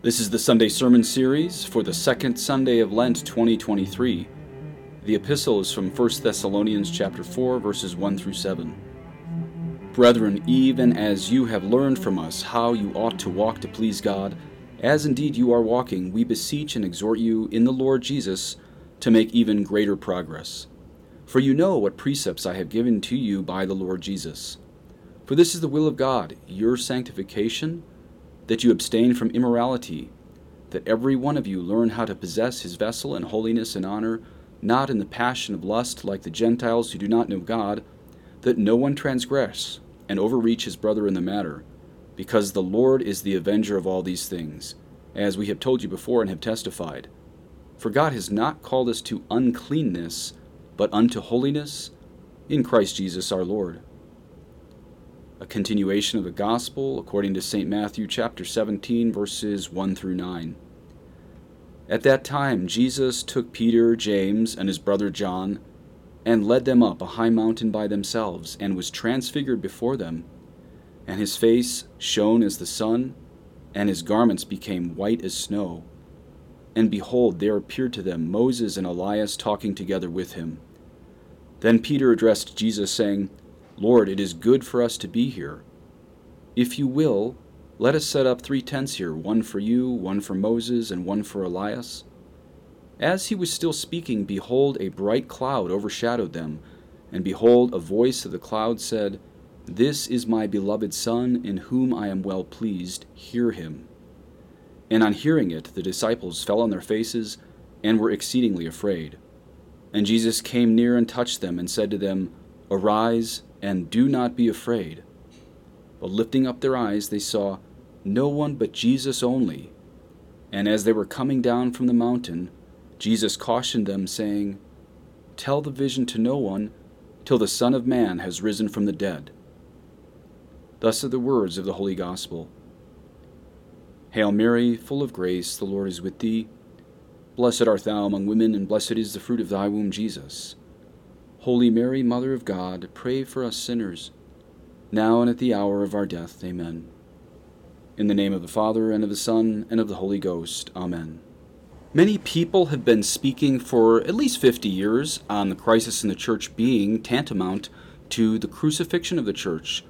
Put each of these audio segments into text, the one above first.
This is the Sunday Sermon Series for the second Sunday of Lent 2023. The epistle is from 1 Thessalonians chapter 4 verses 1 through 7. Brethren, even as you have learned from us how you ought to walk to please God, as indeed you are walking, we beseech and exhort you in the Lord Jesus to make even greater progress. For you know what precepts I have given to you by the Lord Jesus. For this is the will of God, your sanctification, that you abstain from immorality, that every one of you learn how to possess his vessel in holiness and honor, not in the passion of lust like the Gentiles who do not know God, that no one transgress and overreach his brother in the matter, because the Lord is the avenger of all these things, as we have told you before and have testified. For God has not called us to uncleanness, but unto holiness in Christ Jesus our Lord a continuation of the Gospel according to St. Matthew chapter 17, verses 1 through 9. At that time, Jesus took Peter, James, and his brother John, and led them up a high mountain by themselves, and was transfigured before them. And his face shone as the sun, and his garments became white as snow. And behold, there appeared to them Moses and Elias talking together with him. Then Peter addressed Jesus, saying, Lord, it is good for us to be here. If you will, let us set up three tents here one for you, one for Moses, and one for Elias. As he was still speaking, behold, a bright cloud overshadowed them, and behold, a voice of the cloud said, This is my beloved Son, in whom I am well pleased, hear him. And on hearing it, the disciples fell on their faces and were exceedingly afraid. And Jesus came near and touched them, and said to them, Arise and do not be afraid. But lifting up their eyes, they saw no one but Jesus only. And as they were coming down from the mountain, Jesus cautioned them, saying, Tell the vision to no one till the Son of Man has risen from the dead. Thus are the words of the Holy Gospel. Hail Mary, full of grace, the Lord is with thee. Blessed art thou among women, and blessed is the fruit of thy womb, Jesus. Holy Mary, Mother of God, pray for us sinners, now and at the hour of our death. Amen. In the name of the Father, and of the Son, and of the Holy Ghost. Amen. Many people have been speaking for at least 50 years on the crisis in the church being tantamount to the crucifixion of the church,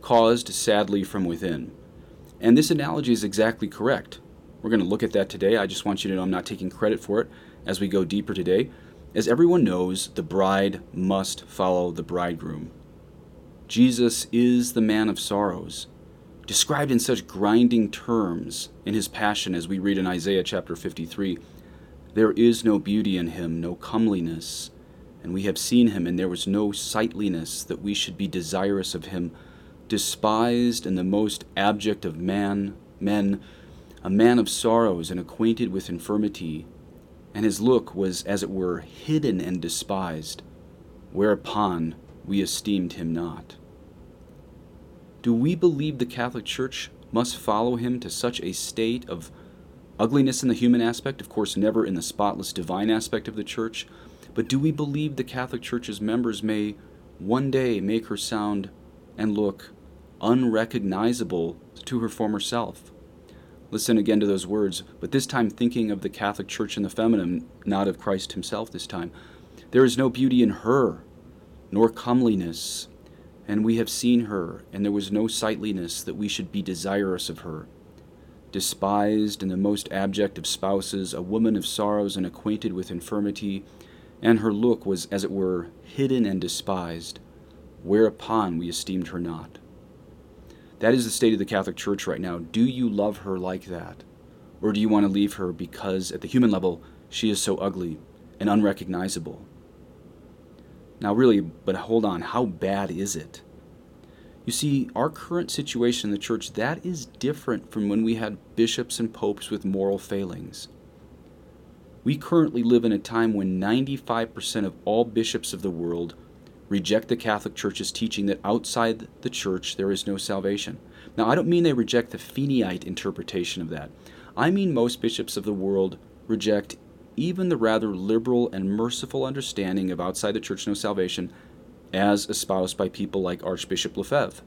caused sadly from within. And this analogy is exactly correct. We're going to look at that today. I just want you to know I'm not taking credit for it as we go deeper today. As everyone knows, the bride must follow the bridegroom. Jesus is the man of sorrows, described in such grinding terms in his passion as we read in Isaiah chapter 53. There is no beauty in him, no comeliness, and we have seen him, and there was no sightliness that we should be desirous of him, despised and the most abject of man, men, a man of sorrows and acquainted with infirmity and his look was, as it were, hidden and despised, whereupon we esteemed him not. Do we believe the Catholic Church must follow him to such a state of ugliness in the human aspect, of course, never in the spotless divine aspect of the Church? But do we believe the Catholic Church's members may one day make her sound and look unrecognizable to her former self? Listen again to those words, but this time thinking of the Catholic Church and the feminine, not of Christ himself this time. There is no beauty in her, nor comeliness, and we have seen her, and there was no sightliness that we should be desirous of her. Despised and the most abject of spouses, a woman of sorrows and acquainted with infirmity, and her look was, as it were, hidden and despised, whereupon we esteemed her not. That is the state of the Catholic Church right now. Do you love her like that? Or do you want to leave her because, at the human level, she is so ugly and unrecognizable? Now, really, but hold on, how bad is it? You see, our current situation in the church, that is different from when we had bishops and popes with moral failings. We currently live in a time when 95% of all bishops of the world reject the Catholic Church's teaching that outside the church there is no salvation. Now, I don't mean they reject the Feeneyite interpretation of that. I mean most bishops of the world reject even the rather liberal and merciful understanding of outside the church no salvation as espoused by people like Archbishop Lefebvre.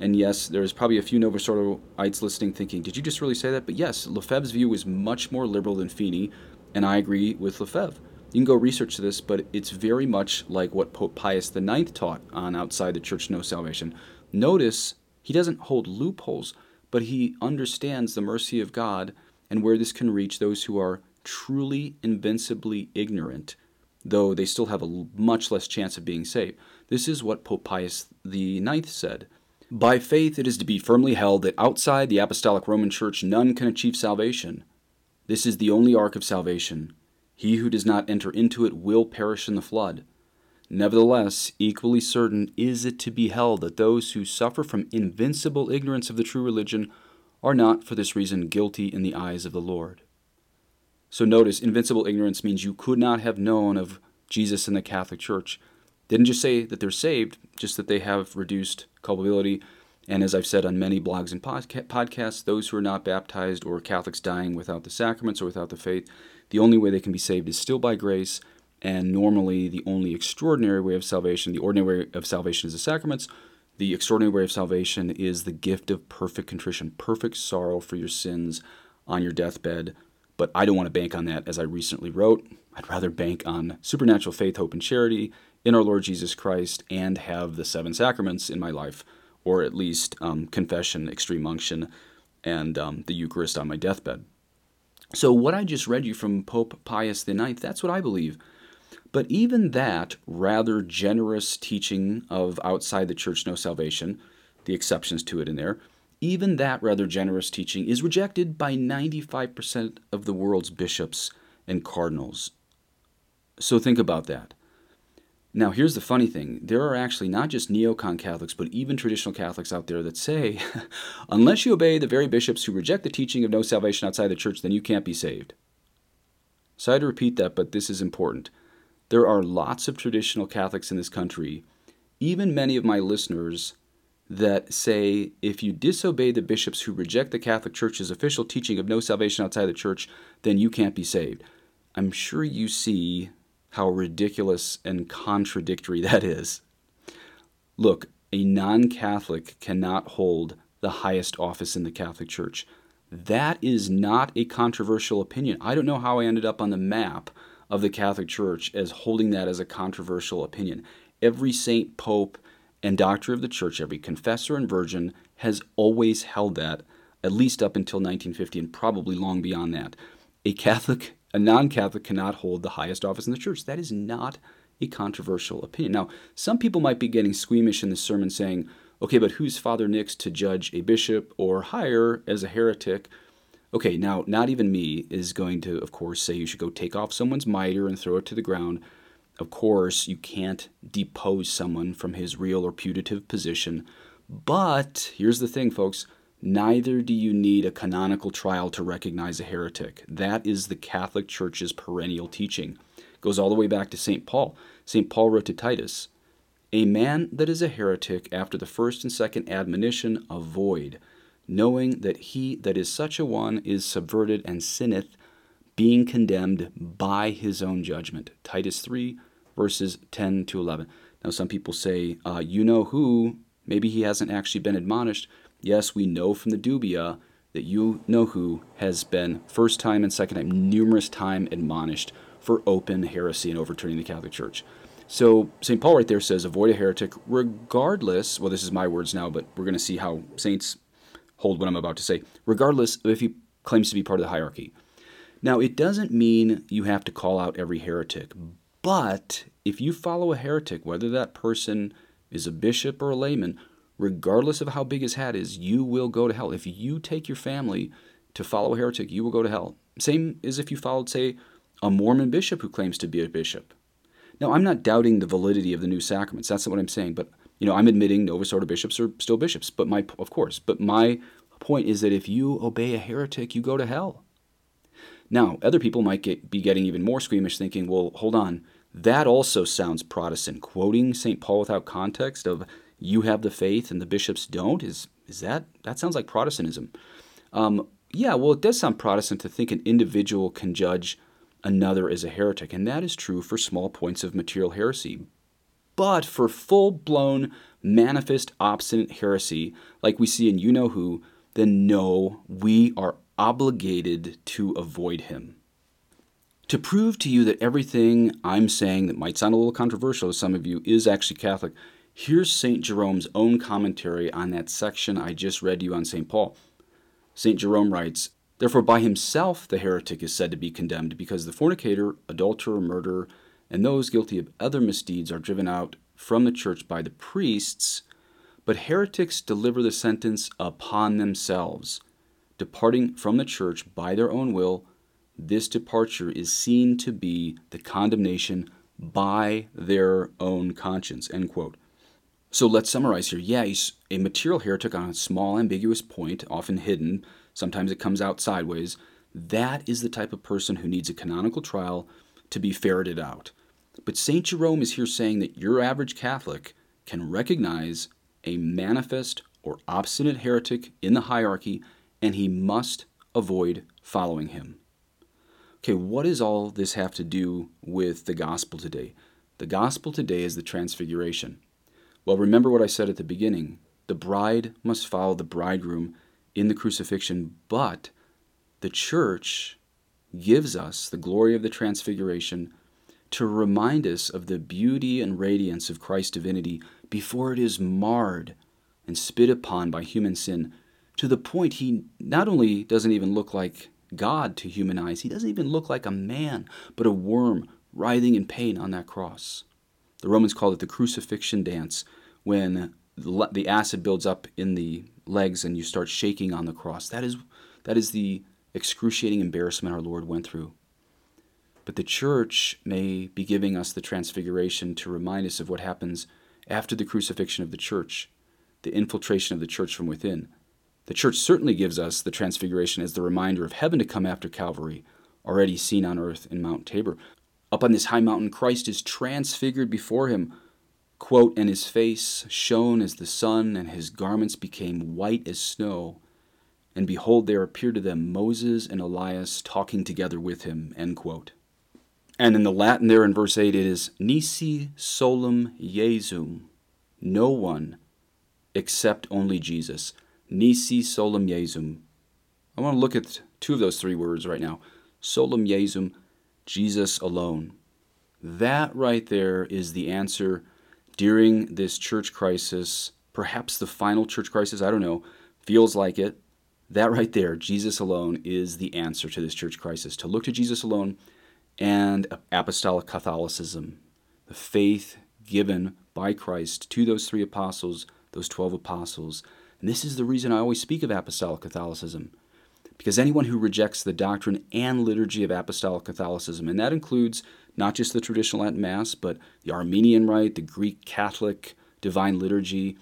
And yes, there's probably a few Novosordoites listening thinking, did you just really say that? But yes, Lefebvre's view is much more liberal than Feeney, and I agree with Lefebvre. You can go research this, but it's very much like what Pope Pius IX taught on outside the church no salvation. Notice he doesn't hold loopholes, but he understands the mercy of God and where this can reach those who are truly invincibly ignorant, though they still have a much less chance of being saved. This is what Pope Pius IX said. By faith, it is to be firmly held that outside the Apostolic Roman Church none can achieve salvation. This is the only ark of salvation. He who does not enter into it will perish in the flood. Nevertheless, equally certain is it to be held that those who suffer from invincible ignorance of the true religion are not for this reason guilty in the eyes of the Lord. So notice, invincible ignorance means you could not have known of Jesus in the Catholic Church. Didn't just say that they're saved, just that they have reduced culpability. And as I've said on many blogs and podcasts, those who are not baptized or Catholics dying without the sacraments or without the faith, the only way they can be saved is still by grace. And normally, the only extraordinary way of salvation, the ordinary way of salvation is the sacraments. The extraordinary way of salvation is the gift of perfect contrition, perfect sorrow for your sins on your deathbed. But I don't want to bank on that, as I recently wrote. I'd rather bank on supernatural faith, hope, and charity in our Lord Jesus Christ and have the seven sacraments in my life, or at least um, confession, extreme unction, and um, the Eucharist on my deathbed. So, what I just read you from Pope Pius IX, that's what I believe. But even that rather generous teaching of outside the church no salvation, the exceptions to it in there, even that rather generous teaching is rejected by 95% of the world's bishops and cardinals. So think about that. Now, here's the funny thing there are actually not just neocon Catholics, but even traditional Catholics out there that say, unless you obey the very bishops who reject the teaching of no salvation outside the church, then you can't be saved. So I had to repeat that, but this is important. There are lots of traditional Catholics in this country, even many of my listeners, that say if you disobey the bishops who reject the Catholic Church's official teaching of no salvation outside the church, then you can't be saved. I'm sure you see how ridiculous and contradictory that is. Look, a non Catholic cannot hold the highest office in the Catholic Church. That is not a controversial opinion. I don't know how I ended up on the map of the Catholic Church as holding that as a controversial opinion. Every saint, pope, and doctor of the church, every confessor and virgin, has always held that, at least up until 1950 and probably long beyond that. A Catholic a non Catholic cannot hold the highest office in the church. That is not a controversial opinion. Now, some people might be getting squeamish in this sermon saying, okay, but who's Father Nix to judge a bishop or higher as a heretic? Okay, now, not even me is going to, of course, say you should go take off someone's mitre and throw it to the ground. Of course, you can't depose someone from his real or putative position. But here's the thing, folks Neither do you need a canonical trial to recognize a heretic. That is the Catholic Church's perennial teaching. It goes all the way back to St. Paul. St. Paul wrote to Titus, A man that is a heretic after the first and second admonition avoid, knowing that he that is such a one is subverted and sinneth, being condemned by his own judgment. Titus 3, verses 10 to 11. Now, some people say, uh, you know who, maybe he hasn't actually been admonished. Yes, we know from the dubia that you know who has been first time and second time, numerous time admonished for open heresy and overturning the Catholic Church. So St. Paul right there says, avoid a heretic regardless, well, this is my words now, but we're going to see how saints hold what I'm about to say, regardless of if he claims to be part of the hierarchy. Now, it doesn't mean you have to call out every heretic, but if you follow a heretic, whether that person is a bishop or a layman, regardless of how big his hat is, you will go to hell. If you take your family to follow a heretic, you will go to hell. Same as if you followed, say, a Mormon bishop who claims to be a bishop. Now, I'm not doubting the validity of the new sacraments. That's not what I'm saying. But you know, I'm admitting Novus Ordo bishops are still bishops. But my, of course, but my point is that if you obey a heretic, you go to hell. Now, other people might get, be getting even more squeamish, thinking, "Well, hold on, that also sounds Protestant." Quoting St. Paul without context of you have the faith and the bishops don't is is that that sounds like Protestantism? Um, yeah, well, it does sound Protestant to think an individual can judge another as a heretic, and that is true for small points of material heresy. But for full blown manifest obstinate heresy, like we see in You Know Who, then no, we are obligated to avoid him. To prove to you that everything I'm saying that might sound a little controversial to some of you is actually Catholic, here's St. Jerome's own commentary on that section I just read to you on St. Paul. St. Jerome writes, Therefore, by himself the heretic is said to be condemned, because the fornicator, adulterer, murderer, and those guilty of other misdeeds are driven out from the church by the priests, but heretics deliver the sentence upon themselves, departing from the church by their own will. This departure is seen to be the condemnation by their own conscience. End quote. So let's summarize here. Yeah, a material heretic on a small, ambiguous point, often hidden. Sometimes it comes out sideways. That is the type of person who needs a canonical trial to be ferreted out. But St. Jerome is here saying that your average Catholic can recognize a manifest or obstinate heretic in the hierarchy, and he must avoid following him. Okay, what does all this have to do with the gospel today? The gospel today is the transfiguration. Well, remember what I said at the beginning. The bride must follow the bridegroom in the crucifixion, but the church gives us the glory of the transfiguration to remind us of the beauty and radiance of Christ's divinity before it is marred and spit upon by human sin, to the point he not only doesn't even look like God to human eyes, he doesn't even look like a man, but a worm writhing in pain on that cross. The Romans called it the crucifixion dance when the acid builds up in the legs and you start shaking on the cross. That is, that is the excruciating embarrassment our Lord went through. But the church may be giving us the transfiguration to remind us of what happens after the crucifixion of the church, the infiltration of the church from within. The church certainly gives us the transfiguration as the reminder of heaven to come after Calvary, already seen on earth in Mount Tabor. Up on this high mountain, Christ is transfigured before him. Quote, and his face shone as the sun, and his garments became white as snow. And behold, there appeared to them Moses and Elias talking together with him. End quote. And in the Latin there in verse 8 it is Nisi solum Jesum. No one except only Jesus. Nisi solum Jesum. I want to look at two of those three words right now. Solum Jesum, Jesus alone. That right there is the answer during this church crisis, perhaps the final church crisis, I don't know, feels like it. That right there, Jesus alone, is the answer to this church crisis. To look to Jesus alone and apostolic Catholicism, the faith given by Christ to those three apostles, those 12 apostles. And this is the reason I always speak of apostolic Catholicism. Because anyone who rejects the doctrine and liturgy of apostolic Catholicism, and that includes not just the traditional Latin Mass, but the Armenian Rite, the Greek Catholic divine liturgy,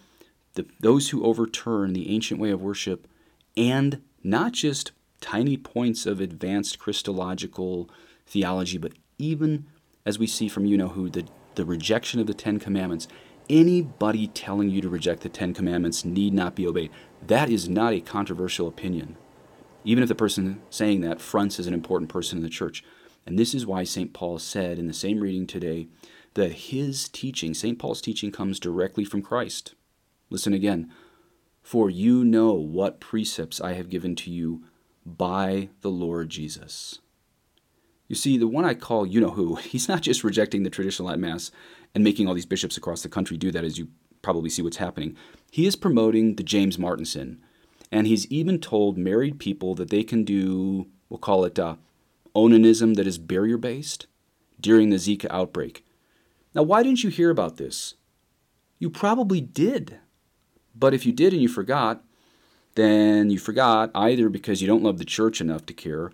the, those who overturn the ancient way of worship, and not just tiny points of advanced Christological theology, but even as we see from you know who, the, the rejection of the Ten Commandments, anybody telling you to reject the Ten Commandments need not be obeyed. That is not a controversial opinion, even if the person saying that fronts as an important person in the church. And this is why St. Paul said in the same reading today that his teaching, St. Paul's teaching, comes directly from Christ. Listen again. For you know what precepts I have given to you by the Lord Jesus. You see, the one I call you know who, he's not just rejecting the traditional Latin Mass and making all these bishops across the country do that, as you probably see what's happening. He is promoting the James Martinson. And he's even told married people that they can do, we'll call it uh, onanism that is barrier based during the Zika outbreak. Now, why didn't you hear about this? You probably did. But if you did and you forgot, then you forgot either because you don't love the church enough to care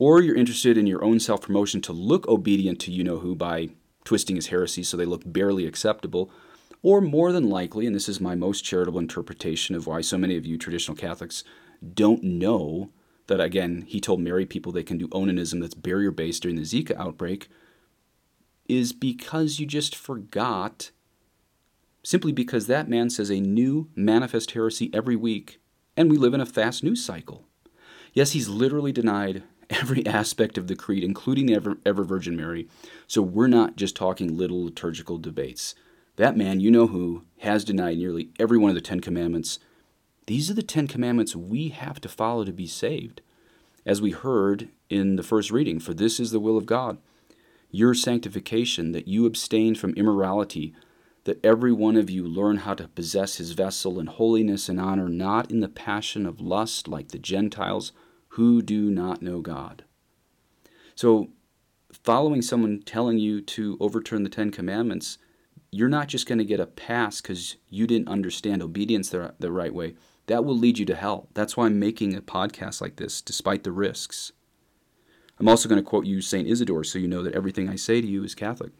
or you're interested in your own self promotion to look obedient to you know who by twisting his heresy so they look barely acceptable, or more than likely, and this is my most charitable interpretation of why so many of you traditional Catholics don't know that, again, he told married people they can do onanism that's barrier based during the Zika outbreak, is because you just forgot, simply because that man says a new manifest heresy every week, and we live in a fast news cycle. Yes, he's literally denied every aspect of the creed, including the ever, ever Virgin Mary. So we're not just talking little liturgical debates. That man, you know who, has denied nearly every one of the Ten Commandments. These are the Ten Commandments we have to follow to be saved. As we heard in the first reading, for this is the will of God, your sanctification, that you abstain from immorality, that every one of you learn how to possess his vessel in holiness and honor, not in the passion of lust like the Gentiles who do not know God. So, following someone telling you to overturn the Ten Commandments, you're not just going to get a pass because you didn't understand obedience the, the right way. That will lead you to hell. That's why I'm making a podcast like this, despite the risks. I'm also going to quote you St. Isidore so you know that everything I say to you is Catholic.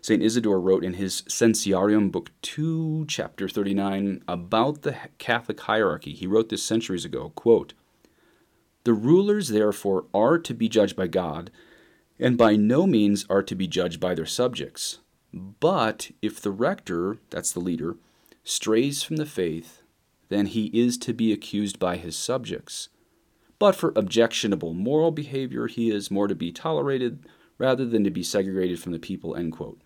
St. Isidore wrote in his Censarium, Book 2, Chapter 39, about the Catholic hierarchy. He wrote this centuries ago, quote, The rulers, therefore, are to be judged by God, and by no means are to be judged by their subjects. But if the rector, that's the leader, strays from the faith, then he is to be accused by his subjects. But for objectionable moral behavior, he is more to be tolerated rather than to be segregated from the people. End quote.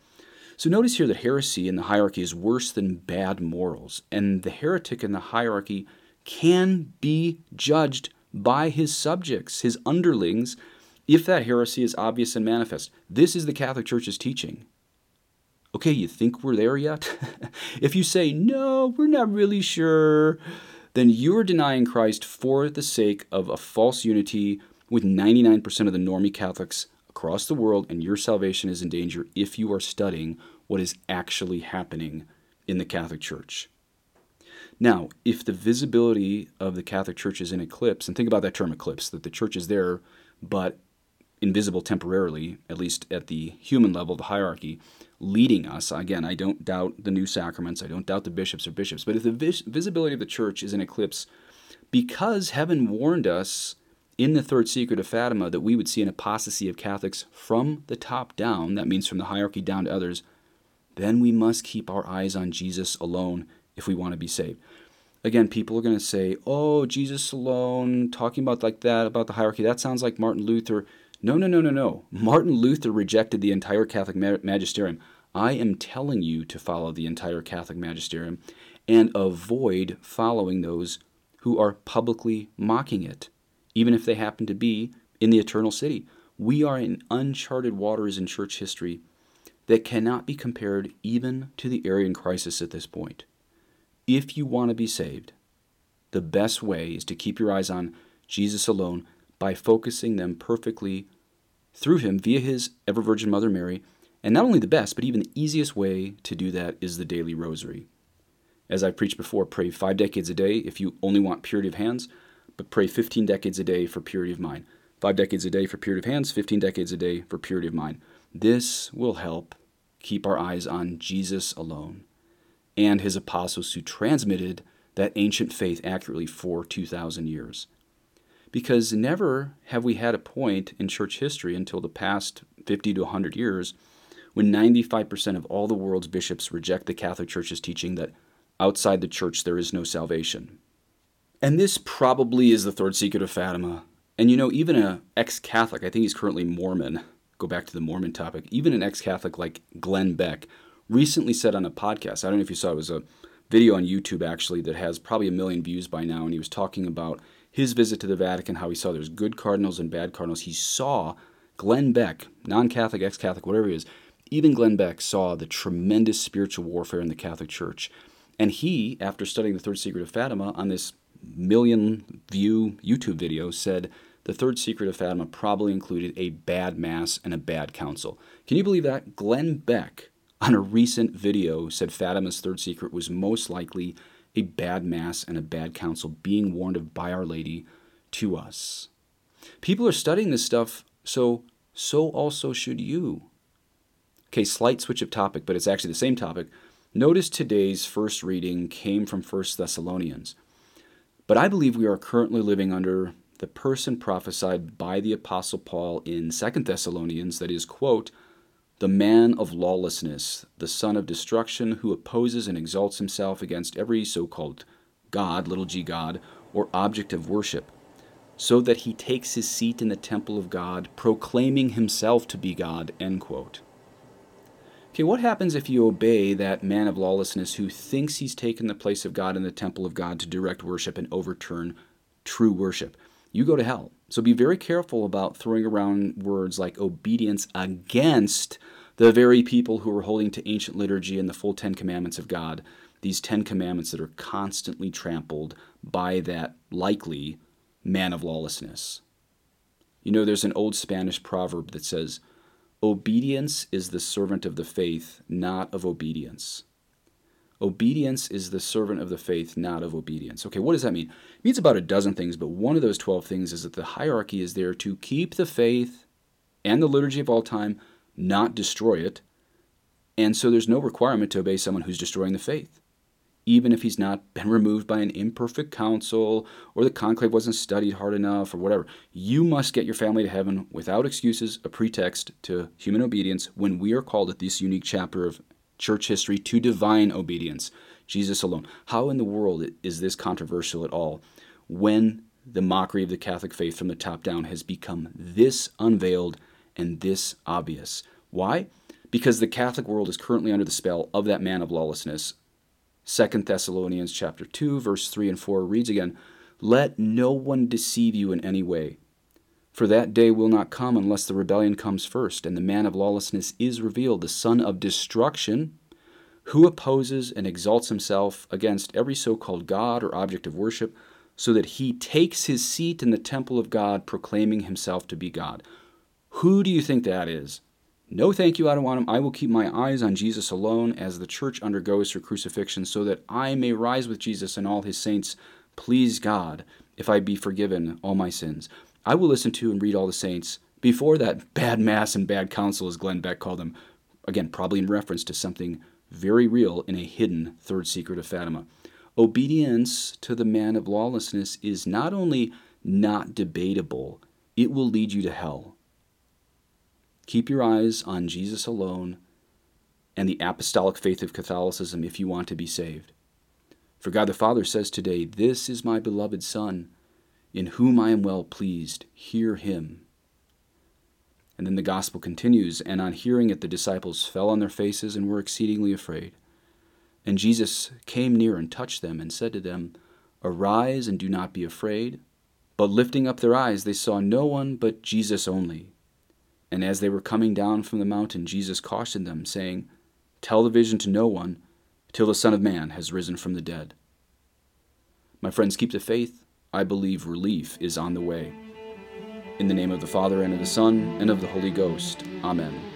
So notice here that heresy in the hierarchy is worse than bad morals, and the heretic in the hierarchy can be judged by his subjects, his underlings, if that heresy is obvious and manifest. This is the Catholic Church's teaching. Okay, you think we're there yet? if you say, no, we're not really sure, then you're denying Christ for the sake of a false unity with 99% of the normie Catholics across the world, and your salvation is in danger if you are studying what is actually happening in the Catholic Church. Now, if the visibility of the Catholic Church is in eclipse, and think about that term eclipse, that the church is there, but invisible temporarily, at least at the human level, the hierarchy, leading us. Again, I don't doubt the new sacraments, I don't doubt the bishops or bishops, but if the vis- visibility of the church is in eclipse, because heaven warned us in the third secret of Fatima that we would see an apostasy of Catholics from the top down, that means from the hierarchy down to others, then we must keep our eyes on Jesus alone if we want to be saved. Again, people are going to say, oh, Jesus alone, talking about like that, about the hierarchy, that sounds like Martin Luther. No, no, no, no, no. Martin Luther rejected the entire Catholic magisterium. I am telling you to follow the entire Catholic magisterium and avoid following those who are publicly mocking it even if they happen to be in the eternal city. We are in uncharted waters in church history that cannot be compared even to the Arian crisis at this point. If you want to be saved, the best way is to keep your eyes on Jesus alone by focusing them perfectly through him via his ever Virgin Mother Mary. And not only the best, but even the easiest way to do that is the daily rosary. As I preached before, pray five decades a day if you only want purity of hands but pray 15 decades a day for purity of mind. Five decades a day for purity of hands, 15 decades a day for purity of mind. This will help keep our eyes on Jesus alone and his apostles who transmitted that ancient faith accurately for 2,000 years. Because never have we had a point in church history until the past 50 to 100 years when 95% of all the world's bishops reject the Catholic Church's teaching that outside the church there is no salvation. And this probably is the third secret of Fatima. And you know, even an ex Catholic, I think he's currently Mormon, go back to the Mormon topic, even an ex Catholic like Glenn Beck recently said on a podcast, I don't know if you saw it was a video on YouTube actually that has probably a million views by now, and he was talking about his visit to the Vatican, how he saw there's good cardinals and bad cardinals. He saw Glenn Beck, non Catholic, ex Catholic, whatever he is, even Glenn Beck saw the tremendous spiritual warfare in the Catholic Church. And he, after studying the third secret of Fatima on this million view YouTube video said the third secret of Fatima probably included a bad mass and a bad council. Can you believe that? Glenn Beck, on a recent video, said Fatima's third secret was most likely a bad mass and a bad council being warned of by Our Lady to us. People are studying this stuff, so so also should you. Okay, slight switch of topic, but it's actually the same topic. Notice today's first reading came from 1 Thessalonians. But I believe we are currently living under the person prophesied by the Apostle Paul in 2 Thessalonians that is, quote, the man of lawlessness, the son of destruction, who opposes and exalts himself against every so called God, little g God, or object of worship, so that he takes his seat in the temple of God, proclaiming himself to be God. End quote. Okay, Okay, what happens if you obey that man of lawlessness who thinks he's taken the place of God in the temple of God to direct worship and overturn true worship? You go to hell. So be very careful about throwing around words like obedience against the very people who are holding to ancient liturgy and the full Ten Commandments of God, these Ten Commandments that are constantly trampled by that likely man of lawlessness. You know, there's an old Spanish proverb that says, Obedience is the servant of the faith, not of obedience. Obedience is the servant of the faith, not of obedience. Okay, what does that mean? It means about a dozen things, but one of those 12 things is that the hierarchy is there to keep the faith and the liturgy of all time, not destroy it. And so there's no requirement to obey someone who's destroying the faith even if he's not been removed by an imperfect council or the conclave wasn't studied hard enough or whatever. You must get your family to heaven without excuses, a pretext to human obedience when we are called at this unique chapter of church history to divine obedience, Jesus alone. How in the world is this controversial at all when the mockery of the Catholic faith from the top down has become this unveiled and this obvious? Why? Because the Catholic world is currently under the spell of that man of lawlessness, Second Thessalonians chapter 2 verse 3 and 4 reads again, "Let no one deceive you in any way, for that day will not come unless the rebellion comes first and the man of lawlessness is revealed, the son of destruction, who opposes and exalts himself against every so-called god or object of worship, so that he takes his seat in the temple of God, proclaiming himself to be God." Who do you think that is? No, thank you, I don't want him. I will keep my eyes on Jesus alone as the church undergoes her crucifixion, so that I may rise with Jesus and all his saints. Please God, if I be forgiven all my sins. I will listen to and read all the saints before that bad mass and bad council, as Glenn Beck called them. Again, probably in reference to something very real in a hidden third secret of Fatima. Obedience to the man of lawlessness is not only not debatable, it will lead you to hell. Keep your eyes on Jesus alone and the apostolic faith of Catholicism if you want to be saved. For God the Father says today, This is my beloved Son, in whom I am well pleased. Hear him. And then the gospel continues, and on hearing it, the disciples fell on their faces and were exceedingly afraid. And Jesus came near and touched them and said to them, Arise and do not be afraid. But lifting up their eyes, they saw no one but Jesus only. And as they were coming down from the mountain, Jesus cautioned them, saying, Tell the vision to no one till the Son of Man has risen from the dead. My friends, keep the faith. I believe relief is on the way. In the name of the Father, and of the Son, and of the Holy Ghost. Amen.